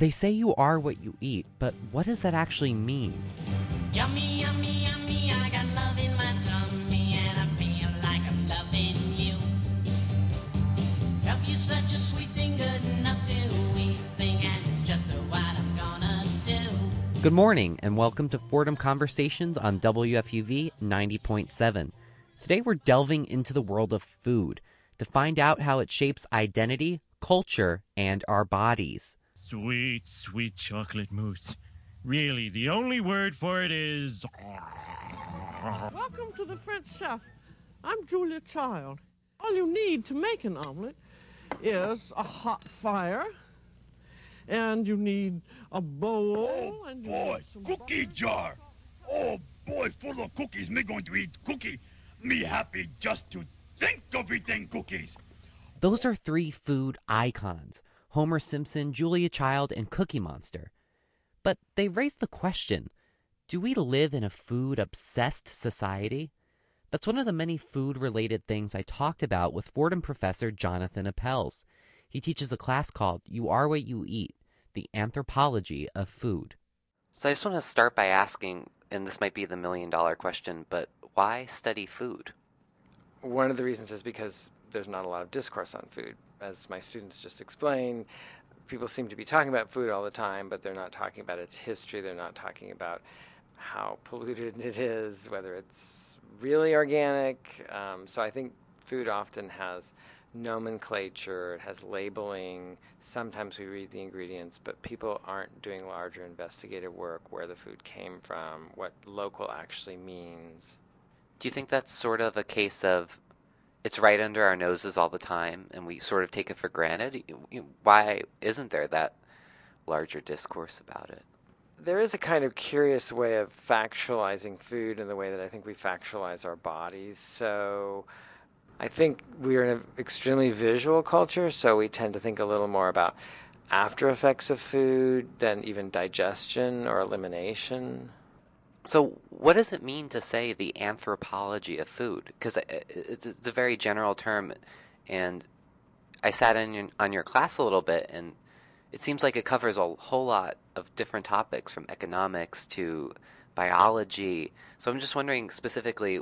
They say you are what you eat, but what does that actually mean? Yummy, yummy, yummy, I got love in my tummy and I feel like I'm loving you. Help you such a sweet thing, good enough to eat thing, and it's just what I'm gonna do. Good morning, and welcome to Fordham Conversations on WFUV 90.7. Today we're delving into the world of food to find out how it shapes identity, culture, and our bodies. Sweet, sweet chocolate mousse. Really, the only word for it is. Welcome to the French Chef. I'm Julia Child. All you need to make an omelet is a hot fire, and you need a bowl. Oh and boy, need cookie butter. jar. Oh boy, full of cookies. Me going to eat cookie. Me happy just to think of eating cookies. Those are three food icons Homer Simpson, Julia Child, and Cookie Monster. But they raise the question do we live in a food obsessed society? That's one of the many food related things I talked about with Fordham professor Jonathan Appels. He teaches a class called You Are What You Eat The Anthropology of Food. So I just want to start by asking, and this might be the million dollar question, but why study food? One of the reasons is because there's not a lot of discourse on food. As my students just explained, people seem to be talking about food all the time, but they're not talking about its history. They're not talking about how polluted it is, whether it's really organic. Um, so I think food often has nomenclature, it has labeling. Sometimes we read the ingredients, but people aren't doing larger investigative work where the food came from, what local actually means. Do you think that's sort of a case of it's right under our noses all the time and we sort of take it for granted? Why isn't there that larger discourse about it? There is a kind of curious way of factualizing food in the way that I think we factualize our bodies. So I think we're in an extremely visual culture, so we tend to think a little more about after effects of food than even digestion or elimination. So, what does it mean to say the anthropology of food? Because uh, it's it's a very general term, and I sat in on your class a little bit, and it seems like it covers a whole lot of different topics from economics to biology. So, I'm just wondering specifically,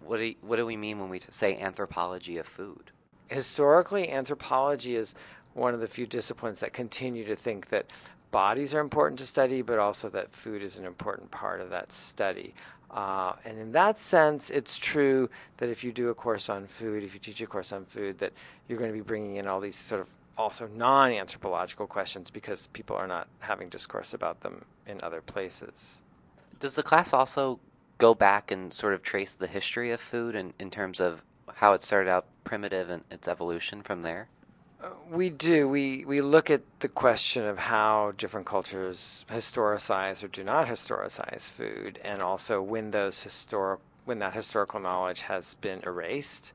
what do, what do we mean when we say anthropology of food? historically, anthropology is one of the few disciplines that continue to think that bodies are important to study, but also that food is an important part of that study. Uh, and in that sense, it's true that if you do a course on food, if you teach a course on food, that you're going to be bringing in all these sort of also non anthropological questions because people are not having discourse about them in other places. Does the class also go back and sort of trace the history of food in, in terms of how it started out primitive and its evolution from there? We do. We we look at the question of how different cultures historicize or do not historicize food, and also when those historic when that historical knowledge has been erased,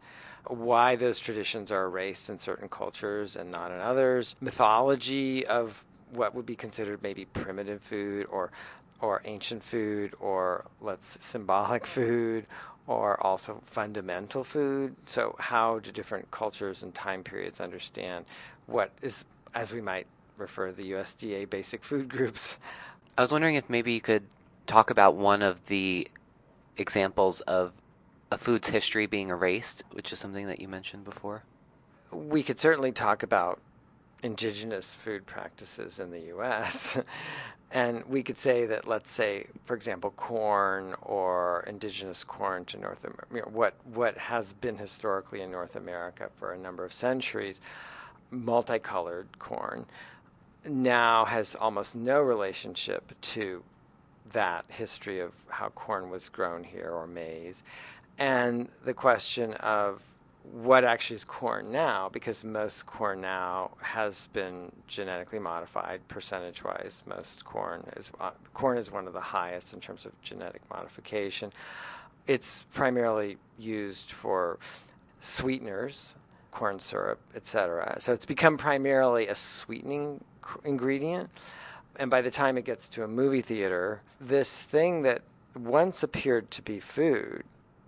why those traditions are erased in certain cultures and not in others, mythology of what would be considered maybe primitive food or or ancient food or let's symbolic food or also fundamental food. So, how do different cultures and time periods understand what is, as we might refer to the USDA basic food groups? I was wondering if maybe you could talk about one of the examples of a food's history being erased, which is something that you mentioned before. We could certainly talk about indigenous food practices in the U.S. and we could say that, let's say, for example, corn or indigenous corn to North America, you know, what what has been historically in North America for a number of centuries, multicolored corn, now has almost no relationship to that history of how corn was grown here or maize, and the question of what actually is corn now, because most corn now has been genetically modified percentage wise. Most corn is uh, corn is one of the highest in terms of genetic modification. It's primarily used for sweeteners, corn syrup, etc. So it's become primarily a sweetening c- ingredient. And by the time it gets to a movie theater, this thing that once appeared to be food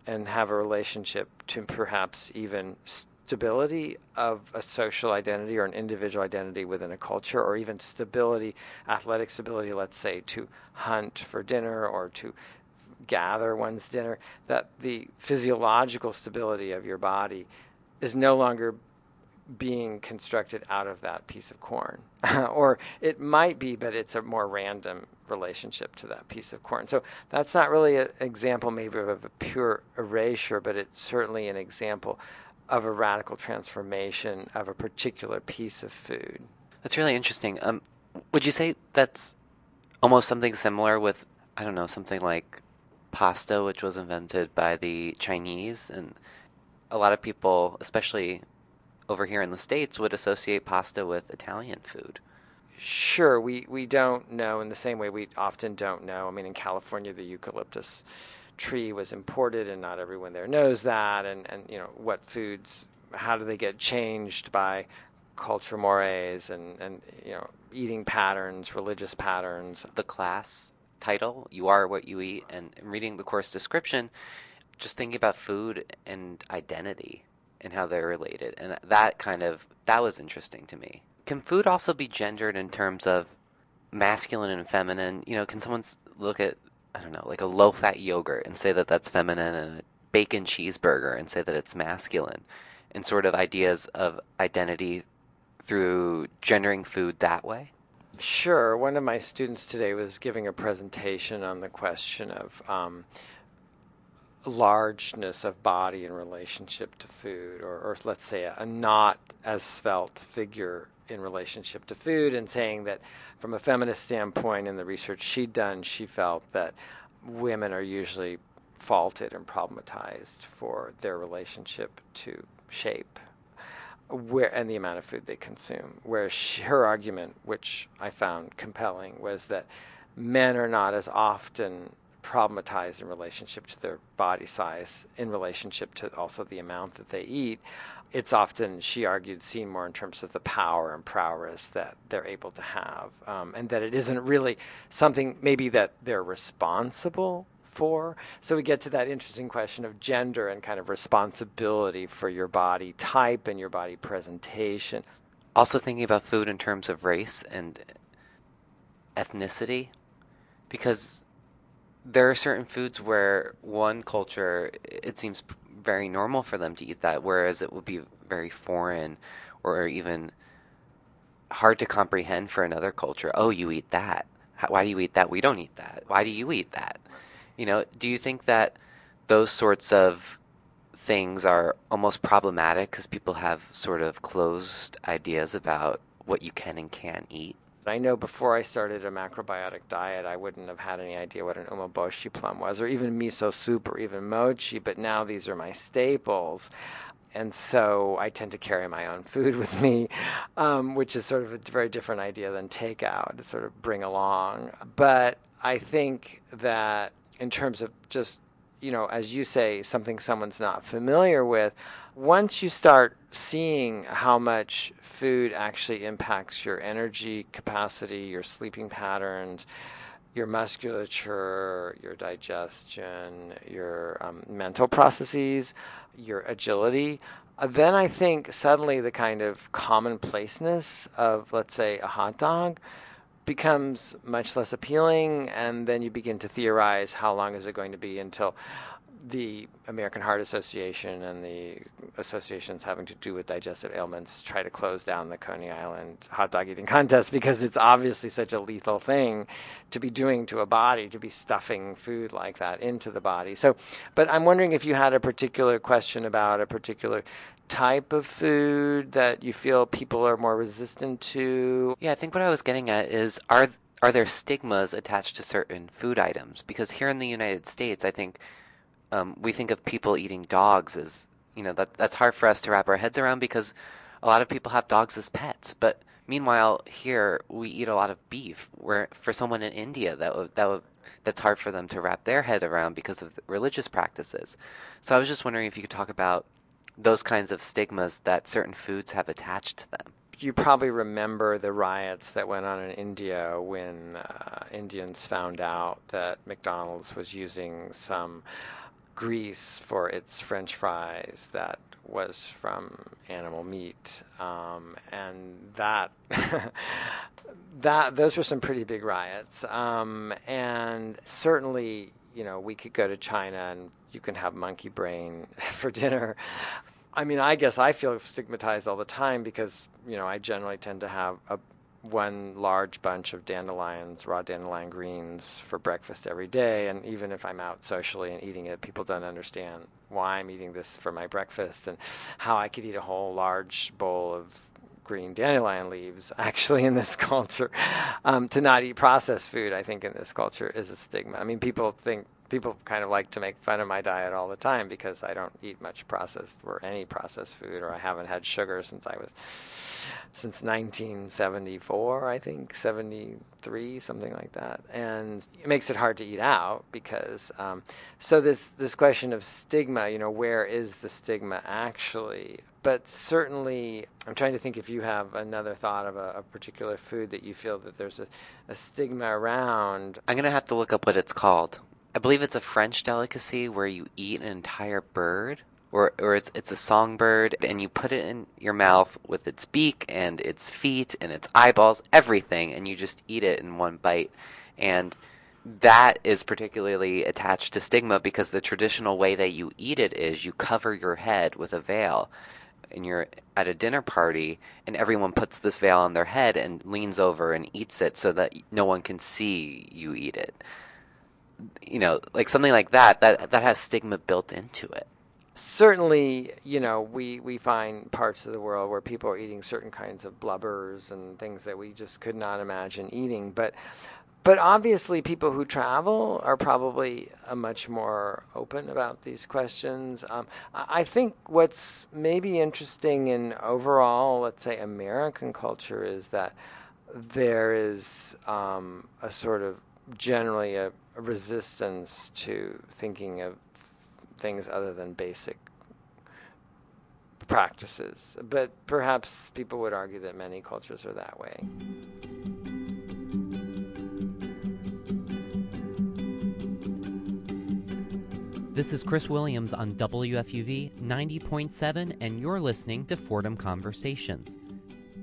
and have a relationship to perhaps even stability of a social identity or an individual identity within a culture, or even stability, athletic stability, let's say, to hunt for dinner or to gather one's dinner, that the physiological stability of your body is no longer being constructed out of that piece of corn. or it might be, but it's a more random relationship to that piece of corn. So that's not really an example, maybe, of a pure erasure, but it's certainly an example of a radical transformation of a particular piece of food. That's really interesting. Um, would you say that's almost something similar with, I don't know, something like pasta, which was invented by the Chinese? And a lot of people, especially over here in the States, would associate pasta with Italian food. Sure, we, we don't know in the same way we often don't know. I mean, in California, the eucalyptus tree was imported, and not everyone there knows that. And, and you know, what foods, how do they get changed by culture mores and, and you know, eating patterns, religious patterns. The class title, You Are What You Eat, and reading the course description, just thinking about food and identity and how they're related. And that kind of, that was interesting to me. Can food also be gendered in terms of masculine and feminine? You know, can someone look at I don't know, like a low fat yogurt and say that that's feminine and a bacon cheeseburger and say that it's masculine and sort of ideas of identity through gendering food that way? Sure. One of my students today was giving a presentation on the question of um, largeness of body in relationship to food, or, or let's say a, a not as svelte figure in relationship to food and saying that from a feminist standpoint in the research she'd done she felt that women are usually faulted and problematized for their relationship to shape where and the amount of food they consume. Whereas her argument which i found compelling was that men are not as often problematized in relationship to their body size in relationship to also the amount that they eat it's often, she argued, seen more in terms of the power and prowess that they're able to have, um, and that it isn't really something maybe that they're responsible for. So we get to that interesting question of gender and kind of responsibility for your body type and your body presentation. Also, thinking about food in terms of race and ethnicity, because there are certain foods where one culture, it seems very normal for them to eat that, whereas it would be very foreign or even hard to comprehend for another culture. Oh, you eat that. Why do you eat that? We don't eat that. Why do you eat that? You know, do you think that those sorts of things are almost problematic because people have sort of closed ideas about what you can and can't eat? I know before I started a macrobiotic diet, I wouldn't have had any idea what an umeboshi plum was, or even miso soup, or even mochi, but now these are my staples. And so I tend to carry my own food with me, um, which is sort of a very different idea than takeout, sort of bring along. But I think that in terms of just, you know, as you say, something someone's not familiar with, once you start seeing how much food actually impacts your energy capacity, your sleeping patterns, your musculature, your digestion, your um, mental processes, your agility, uh, then I think suddenly the kind of commonplaceness of, let's say, a hot dog becomes much less appealing, and then you begin to theorize how long is it going to be until the American Heart Association and the associations having to do with digestive ailments try to close down the Coney Island hot dog eating contest because it's obviously such a lethal thing to be doing to a body, to be stuffing food like that into the body. So, but I'm wondering if you had a particular question about a particular type of food that you feel people are more resistant to. Yeah, I think what I was getting at is are are there stigmas attached to certain food items? Because here in the United States, I think um, we think of people eating dogs as you know that that's hard for us to wrap our heads around because a lot of people have dogs as pets. But meanwhile, here we eat a lot of beef. Where for someone in India, that would, that would, that's hard for them to wrap their head around because of religious practices. So I was just wondering if you could talk about those kinds of stigmas that certain foods have attached to them. You probably remember the riots that went on in India when uh, Indians found out that McDonald's was using some grease for its French fries that was from animal meat, um, and that that those were some pretty big riots. Um, and certainly, you know, we could go to China and you can have monkey brain for dinner. I mean, I guess I feel stigmatized all the time because you know I generally tend to have a one large bunch of dandelions, raw dandelion greens for breakfast every day. And even if I'm out socially and eating it, people don't understand why I'm eating this for my breakfast and how I could eat a whole large bowl of green dandelion leaves actually in this culture. Um, to not eat processed food, I think, in this culture is a stigma. I mean, people think. People kind of like to make fun of my diet all the time because I don't eat much processed or any processed food, or I haven't had sugar since I was since 1974, I think, 73, something like that. And it makes it hard to eat out because, um, so this, this question of stigma, you know, where is the stigma actually? But certainly, I'm trying to think if you have another thought of a, a particular food that you feel that there's a, a stigma around. I'm gonna have to look up what it's called. I believe it's a French delicacy where you eat an entire bird, or or it's it's a songbird, and you put it in your mouth with its beak and its feet and its eyeballs, everything, and you just eat it in one bite, and that is particularly attached to stigma because the traditional way that you eat it is you cover your head with a veil and you're at a dinner party and everyone puts this veil on their head and leans over and eats it so that no one can see you eat it you know like something like that that that has stigma built into it certainly, you know, we, we find parts of the world where people are eating certain kinds of blubbers and things that we just could not imagine eating. But but obviously, people who travel are probably uh, much more open about these questions. Um, I think what's maybe interesting in overall, let's say, American culture is that there is um, a sort of generally a, a resistance to thinking of things other than basic practices. But perhaps people would argue that many cultures are that way. This is Chris Williams on WFUV 90.7, and you're listening to Fordham Conversations.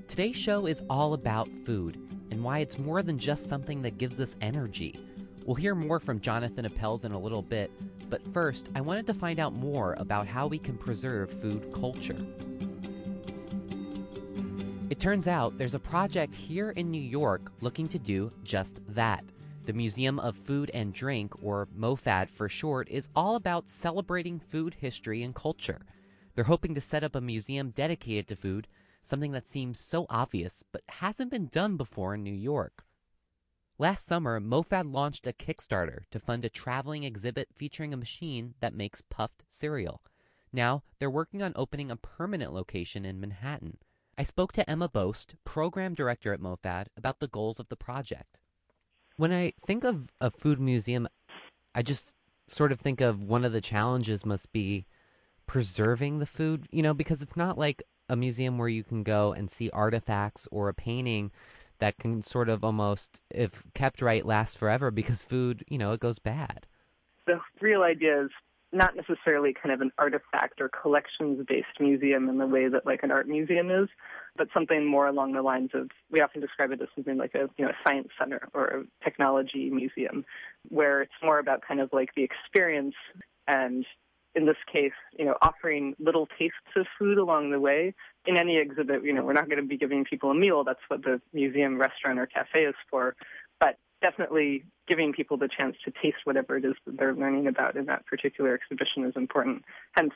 Today's show is all about food and why it's more than just something that gives us energy. We'll hear more from Jonathan Appels in a little bit, but first, I wanted to find out more about how we can preserve food culture. It turns out there's a project here in New York looking to do just that. The Museum of Food and Drink, or MOFAD for short, is all about celebrating food history and culture. They're hoping to set up a museum dedicated to food, something that seems so obvious but hasn't been done before in New York. Last summer, MoFad launched a Kickstarter to fund a traveling exhibit featuring a machine that makes puffed cereal. Now, they're working on opening a permanent location in Manhattan. I spoke to Emma Boast, program director at MoFad, about the goals of the project. When I think of a food museum, I just sort of think of one of the challenges must be preserving the food, you know, because it's not like a museum where you can go and see artifacts or a painting that can sort of almost, if kept right, last forever because food, you know, it goes bad. The real idea is not necessarily kind of an artifact or collections based museum in the way that like an art museum is, but something more along the lines of we often describe it as something like a you know a science center or a technology museum, where it's more about kind of like the experience and in this case, you know, offering little tastes of food along the way. In any exhibit, you know, we're not going to be giving people a meal. That's what the museum, restaurant, or cafe is for. But definitely giving people the chance to taste whatever it is that they're learning about in that particular exhibition is important. Hence,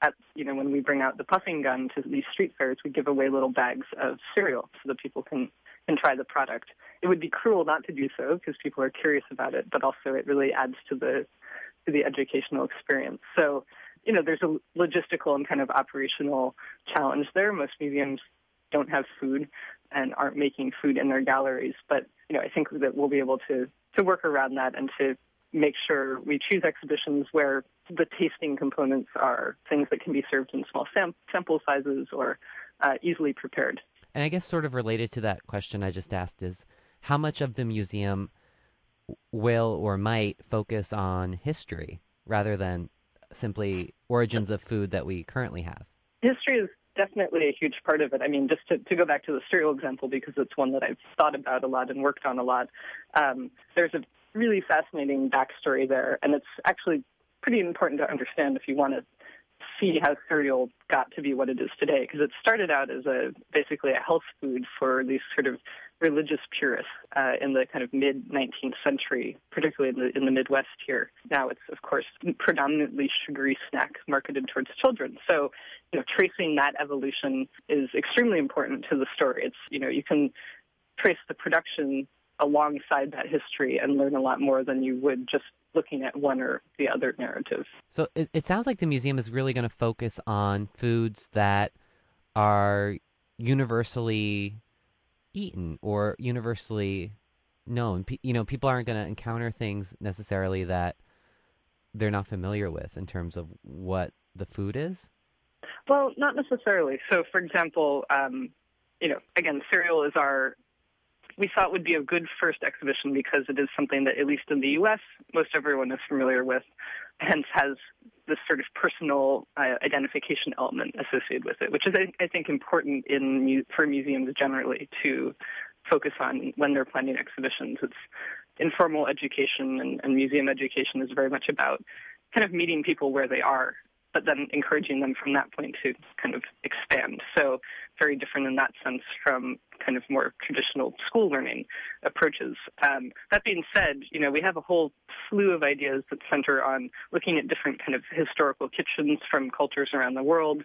at, you know, when we bring out the puffing gun to these street fairs, we give away little bags of cereal so that people can, can try the product. It would be cruel not to do so because people are curious about it, but also it really adds to the to the educational experience. So, you know, there's a logistical and kind of operational challenge there. Most museums don't have food and aren't making food in their galleries, but you know, I think that we'll be able to to work around that and to make sure we choose exhibitions where the tasting components are things that can be served in small sam- sample sizes or uh, easily prepared. And I guess, sort of related to that question I just asked, is how much of the museum will or might focus on history rather than simply origins of food that we currently have? history is definitely a huge part of it. I mean, just to, to go back to the cereal example, because it's one that I've thought about a lot and worked on a lot, um, there's a really fascinating backstory there, and it's actually pretty important to understand if you want to see how cereal got to be what it is today, because it started out as a basically a health food for these sort of religious purists uh, in the kind of mid 19th century, particularly in the in the Midwest here. Now it's of course predominantly sugary snack marketed towards children. So, you know, tracing that evolution is extremely important to the story. It's you know you can trace the production alongside that history and learn a lot more than you would just looking at one or the other narrative. So it, it sounds like the museum is really going to focus on foods that are universally eaten or universally known. P- you know, people aren't going to encounter things necessarily that they're not familiar with in terms of what the food is. Well, not necessarily. So, for example, um, you know, again, cereal is our we thought would be a good first exhibition because it is something that, at least in the U.S., most everyone is familiar with, hence has this sort of personal uh, identification element associated with it, which is, I, I think, important in for museums generally to focus on when they're planning exhibitions. It's informal education and, and museum education is very much about kind of meeting people where they are but then encouraging them from that point to kind of expand. So very different in that sense from kind of more traditional school learning approaches. Um, that being said, you know, we have a whole slew of ideas that center on looking at different kind of historical kitchens from cultures around the world,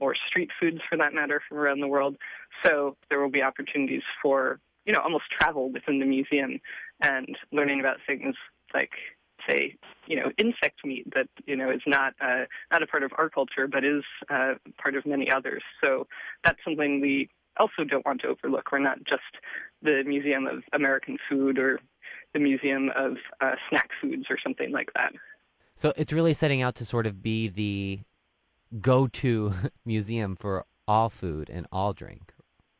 or street foods for that matter from around the world. So there will be opportunities for, you know, almost travel within the museum and learning about things like say, you know, insect meat that you know is not uh, not a part of our culture, but is uh, part of many others. So that's something we also don't want to overlook. We're not just the Museum of American Food or the Museum of uh, Snack Foods or something like that. So it's really setting out to sort of be the go-to museum for all food and all drink.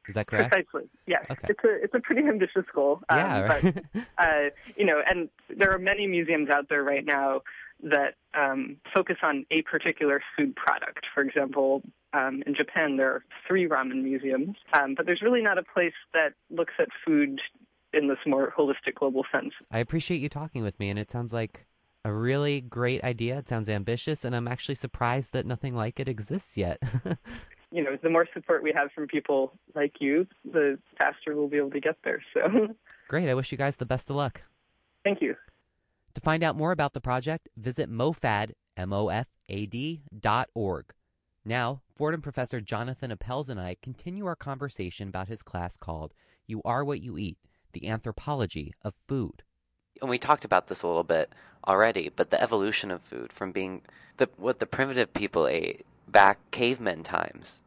Is that correct? Precisely. Yes. Okay. It's a it's a pretty ambitious goal. Um, Yeah, right. But uh, you know, and there are many museums out there right now that um, focus on a particular food product. For example, um, in Japan there are three ramen museums, um, but there's really not a place that looks at food in this more holistic global sense. I appreciate you talking with me, and it sounds like a really great idea. It sounds ambitious, and I'm actually surprised that nothing like it exists yet. You know, the more support we have from people like you, the faster we'll be able to get there. So, great. I wish you guys the best of luck. thank you. To find out more about the project, visit mofad, M-O-F-A-D dot org. Now, Fordham professor Jonathan Appels and I continue our conversation about his class called You Are What You Eat, the Anthropology of Food. And we talked about this a little bit already, but the evolution of food from being the, what the primitive people ate back cavemen times.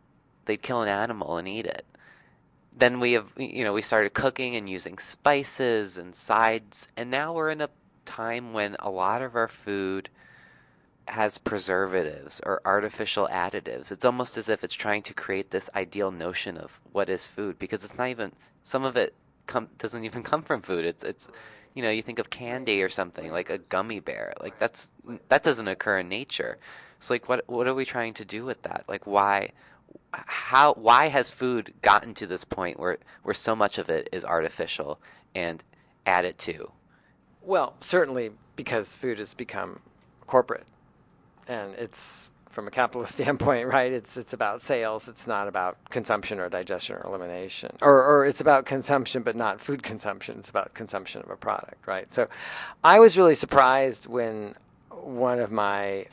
They'd kill an animal and eat it. Then we have, you know, we started cooking and using spices and sides, and now we're in a time when a lot of our food has preservatives or artificial additives. It's almost as if it's trying to create this ideal notion of what is food because it's not even some of it come doesn't even come from food. It's it's you know, you think of candy or something like a gummy bear. Like that's that doesn't occur in nature. It's like what what are we trying to do with that? Like why how why has food gotten to this point where where so much of it is artificial and added to? Well, certainly because food has become corporate, and it's from a capitalist standpoint, right? It's it's about sales. It's not about consumption or digestion or elimination, or or it's about consumption but not food consumption. It's about consumption of a product, right? So, I was really surprised when one of my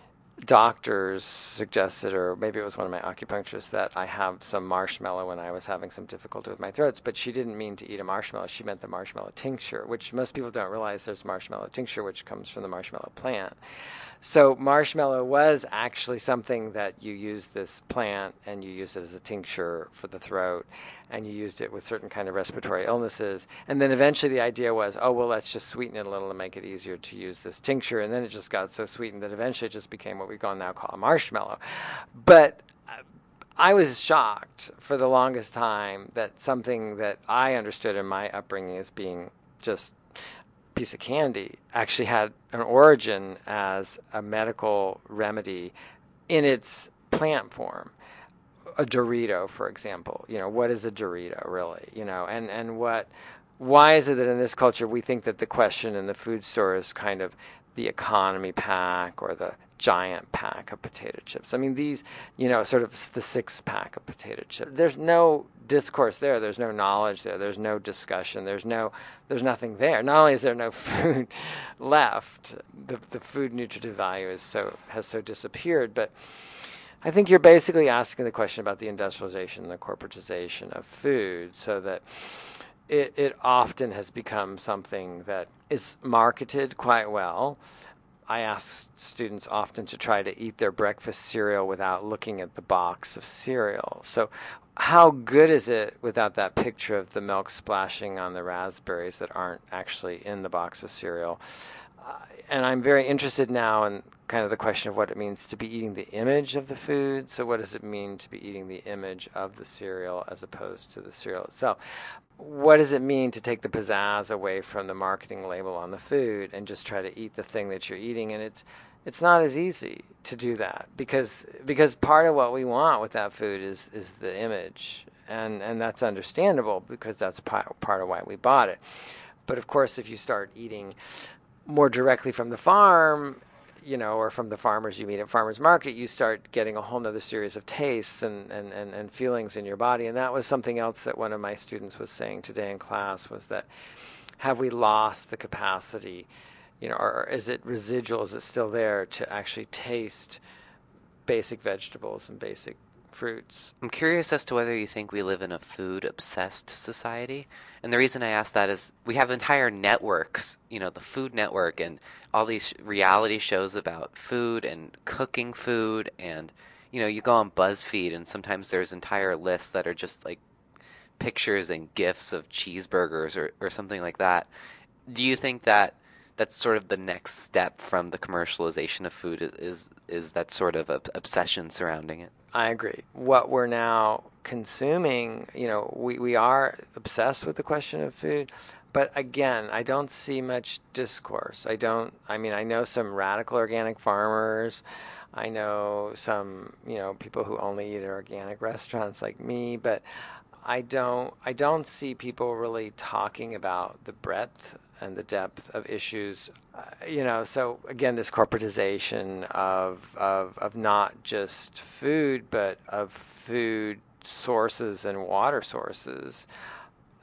doctors suggested, or maybe it was one of my acupuncturists, that I have some marshmallow when I was having some difficulty with my throats. But she didn't mean to eat a marshmallow. She meant the marshmallow tincture, which most people don't realize there's marshmallow tincture, which comes from the marshmallow plant. So marshmallow was actually something that you use this plant and you use it as a tincture for the throat and you used it with certain kind of respiratory illnesses. And then eventually the idea was, oh well let's just sweeten it a little to make it easier to use this tincture and then it just got so sweetened that eventually it just became what we go now call a marshmallow. But I was shocked for the longest time that something that I understood in my upbringing as being just piece of candy actually had an origin as a medical remedy in its plant form. A Dorito, for example, you know, what is a Dorito really? You know, and, and what, why is it that in this culture we think that the question in the food store is kind of the economy pack or the giant pack of potato chips. I mean, these, you know, sort of the six pack of potato chips. There's no discourse there. There's no knowledge there. There's no discussion. There's no, there's nothing there. Not only is there no food left, the the food nutritive value is so has so disappeared. But I think you're basically asking the question about the industrialization and the corporatization of food, so that it, it often has become something that is marketed quite well I ask students often to try to eat their breakfast cereal without looking at the box of cereal. So, how good is it without that picture of the milk splashing on the raspberries that aren't actually in the box of cereal? Uh, and I'm very interested now in kind of the question of what it means to be eating the image of the food. So, what does it mean to be eating the image of the cereal as opposed to the cereal itself? what does it mean to take the pizzazz away from the marketing label on the food and just try to eat the thing that you're eating and it's it's not as easy to do that because because part of what we want with that food is is the image and and that's understandable because that's part part of why we bought it but of course if you start eating more directly from the farm you know, or from the farmers you meet at farmers market, you start getting a whole nother series of tastes and, and, and, and feelings in your body. And that was something else that one of my students was saying today in class was that have we lost the capacity, you know, or, or is it residual? Is it still there to actually taste basic vegetables and basic fruits. I'm curious as to whether you think we live in a food obsessed society. And the reason I ask that is we have entire networks, you know, the Food Network and all these reality shows about food and cooking food. And, you know, you go on BuzzFeed and sometimes there's entire lists that are just like pictures and gifs of cheeseburgers or, or something like that. Do you think that that's sort of the next step from the commercialization of food is is, is that sort of obsession surrounding it? I agree. What we're now consuming, you know, we, we are obsessed with the question of food, but again, I don't see much discourse. I don't, I mean, I know some radical organic farmers. I know some, you know, people who only eat at organic restaurants like me, but I don't, I don't see people really talking about the breadth and the depth of issues. Uh, you know, so again, this corporatization of, of, of not just food, but of food sources and water sources,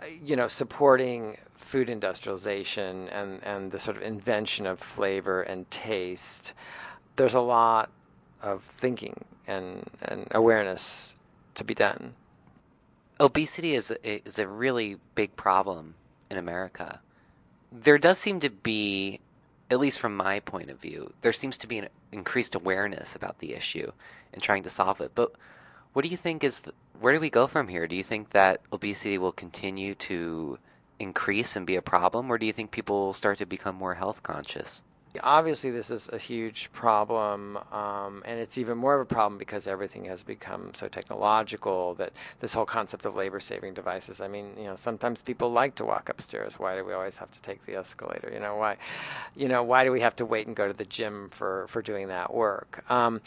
uh, you know, supporting food industrialization and, and the sort of invention of flavor and taste. There's a lot of thinking and, and awareness to be done. Obesity is a, is a really big problem in America there does seem to be, at least from my point of view, there seems to be an increased awareness about the issue and trying to solve it. But what do you think is, the, where do we go from here? Do you think that obesity will continue to increase and be a problem, or do you think people will start to become more health conscious? Obviously, this is a huge problem, um, and it's even more of a problem because everything has become so technological that this whole concept of labor saving devices. I mean, you know, sometimes people like to walk upstairs. Why do we always have to take the escalator? You know, why, you know, why do we have to wait and go to the gym for for doing that work? Um,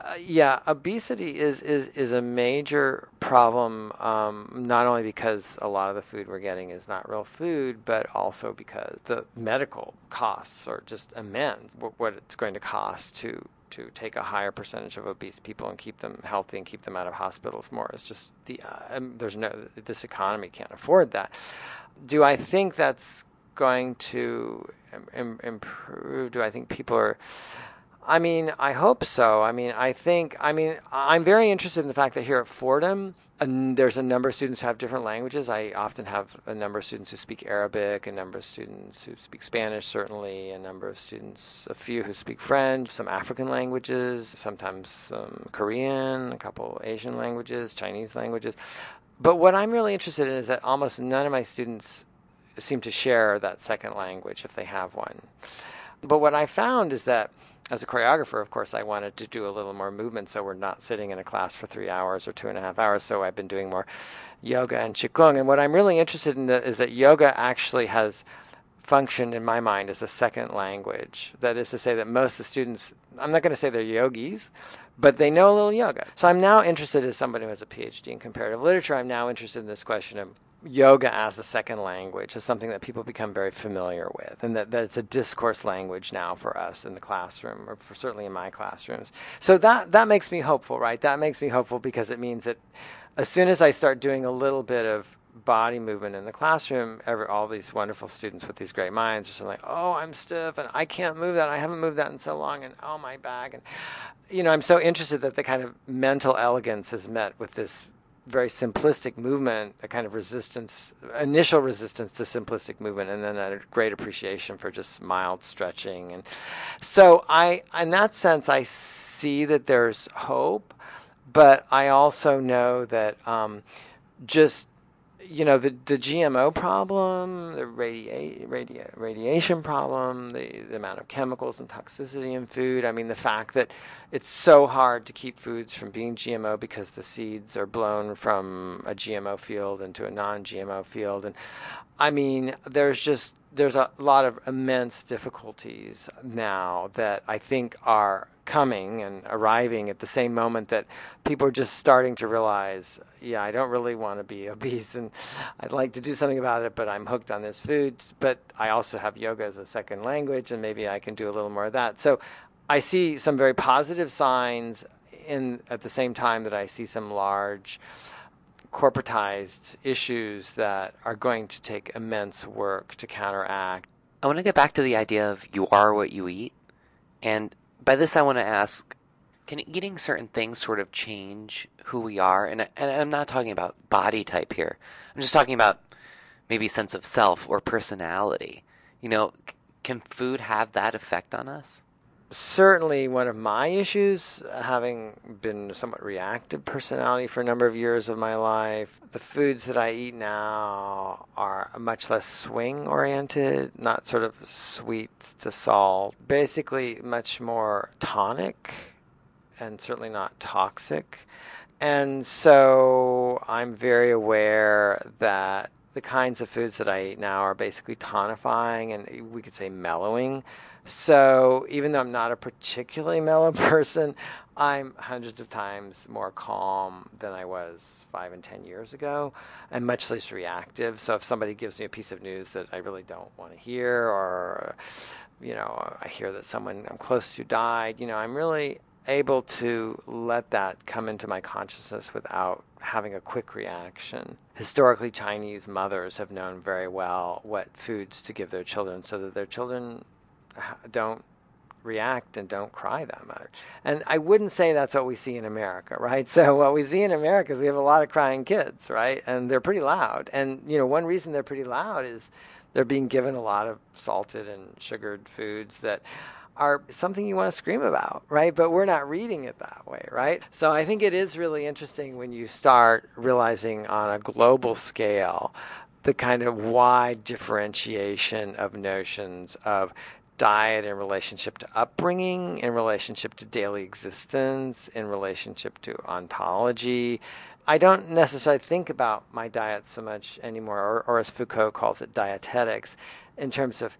uh, yeah, obesity is, is, is a major problem, um, not only because a lot of the food we're getting is not real food, but also because the medical costs are just immense. What it's going to cost to, to take a higher percentage of obese people and keep them healthy and keep them out of hospitals more is just the uh, um, there's no this economy can't afford that. Do I think that's going to Im- improve? Do I think people are I mean, I hope so. I mean, I think, I mean, I'm very interested in the fact that here at Fordham, there's a number of students who have different languages. I often have a number of students who speak Arabic, a number of students who speak Spanish, certainly, a number of students, a few who speak French, some African languages, sometimes some Korean, a couple Asian languages, Chinese languages. But what I'm really interested in is that almost none of my students seem to share that second language if they have one. But what I found is that as a choreographer, of course, I wanted to do a little more movement, so we're not sitting in a class for three hours or two and a half hours. So I've been doing more yoga and qigong. And what I'm really interested in the, is that yoga actually has function in my mind as a second language. That is to say, that most of the students, I'm not going to say they're yogis, but they know a little yoga. So I'm now interested as somebody who has a PhD in comparative literature. I'm now interested in this question of yoga as a second language is something that people become very familiar with, and that, that it's a discourse language now for us in the classroom, or for certainly in my classrooms. So that that makes me hopeful, right? That makes me hopeful because it means that as soon as I start doing a little bit of body movement in the classroom, every, all these wonderful students with these great minds are just like, oh, I'm stiff and I can't move that. I haven't moved that in so long, and oh, my back. And, you know, I'm so interested that the kind of mental elegance is met with this very simplistic movement, a kind of resistance, initial resistance to simplistic movement, and then a great appreciation for just mild stretching. And so, I, in that sense, I see that there's hope, but I also know that um, just you know the the GMO problem, the radia- radia- radiation problem, the, the amount of chemicals and toxicity in food. I mean, the fact that it's so hard to keep foods from being GMO because the seeds are blown from a GMO field into a non-GMO field, and I mean, there's just there's a lot of immense difficulties now that I think are coming and arriving at the same moment that people are just starting to realize, yeah, I don't really want to be obese and I'd like to do something about it, but I'm hooked on this food. But I also have yoga as a second language and maybe I can do a little more of that. So I see some very positive signs in at the same time that I see some large corporatized issues that are going to take immense work to counteract. I want to get back to the idea of you are what you eat. And by this, I want to ask can eating certain things sort of change who we are? And, and I'm not talking about body type here, I'm just talking about maybe sense of self or personality. You know, can food have that effect on us? Certainly one of my issues, having been a somewhat reactive personality for a number of years of my life. The foods that I eat now are much less swing oriented, not sort of sweet to salt, basically much more tonic and certainly not toxic. And so I'm very aware that the kinds of foods that I eat now are basically tonifying and eh, we could say mellowing. So even though I'm not a particularly mellow person, I'm hundreds of times more calm than I was five and ten years ago, and much less reactive. So if somebody gives me a piece of news that I really don't want to hear, or you know, I hear that someone I'm close to died, you know, I'm really able to let that come into my consciousness without having a quick reaction. Historically, Chinese mothers have known very well what foods to give their children so that their children don't react and don't cry that much. And I wouldn't say that's what we see in America, right? So what we see in America is we have a lot of crying kids, right? And they're pretty loud. And you know, one reason they're pretty loud is they're being given a lot of salted and sugared foods that are something you want to scream about, right? But we're not reading it that way, right? So I think it is really interesting when you start realizing on a global scale the kind of wide differentiation of notions of diet in relationship to upbringing, in relationship to daily existence, in relationship to ontology. I don't necessarily think about my diet so much anymore, or, or as Foucault calls it, dietetics, in terms of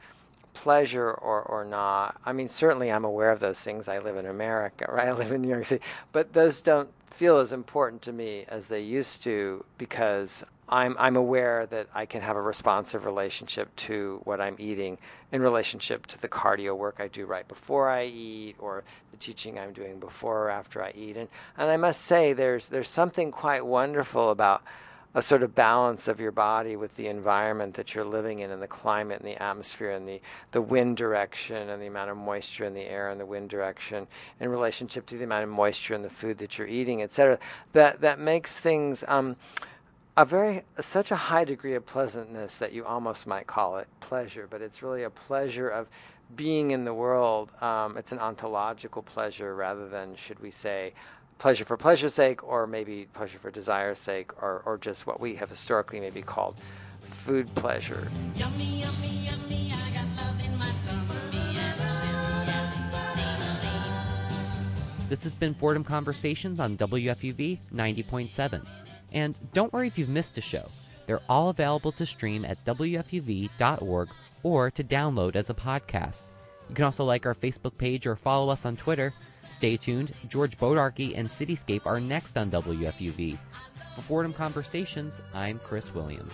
pleasure or, or not. I mean, certainly I'm aware of those things. I live in America, right? I live in New York City. But those don't feel as important to me as they used to because I'm I'm aware that I can have a responsive relationship to what I'm eating in relationship to the cardio work I do right before I eat or the teaching I'm doing before or after I eat. And and I must say there's there's something quite wonderful about a sort of balance of your body with the environment that you're living in and the climate and the atmosphere and the, the wind direction and the amount of moisture in the air and the wind direction in relationship to the amount of moisture in the food that you're eating, etc. That that makes things um, a very such a high degree of pleasantness that you almost might call it pleasure, but it's really a pleasure of being in the world. Um, it's an ontological pleasure rather than, should we say, pleasure for pleasure's sake, or maybe pleasure for desire's sake, or, or just what we have historically maybe called food pleasure. Yummy, yummy, yummy, I got love in my tummy and a silly as a bunny This has been Fordham Conversations on WFUV 90.7. And don't worry if you've missed a show. They're all available to stream at WFUV.org or to download as a podcast. You can also like our Facebook page or follow us on Twitter. Stay tuned. George Bodarky and Cityscape are next on WFUV. For Fordham Conversations, I'm Chris Williams.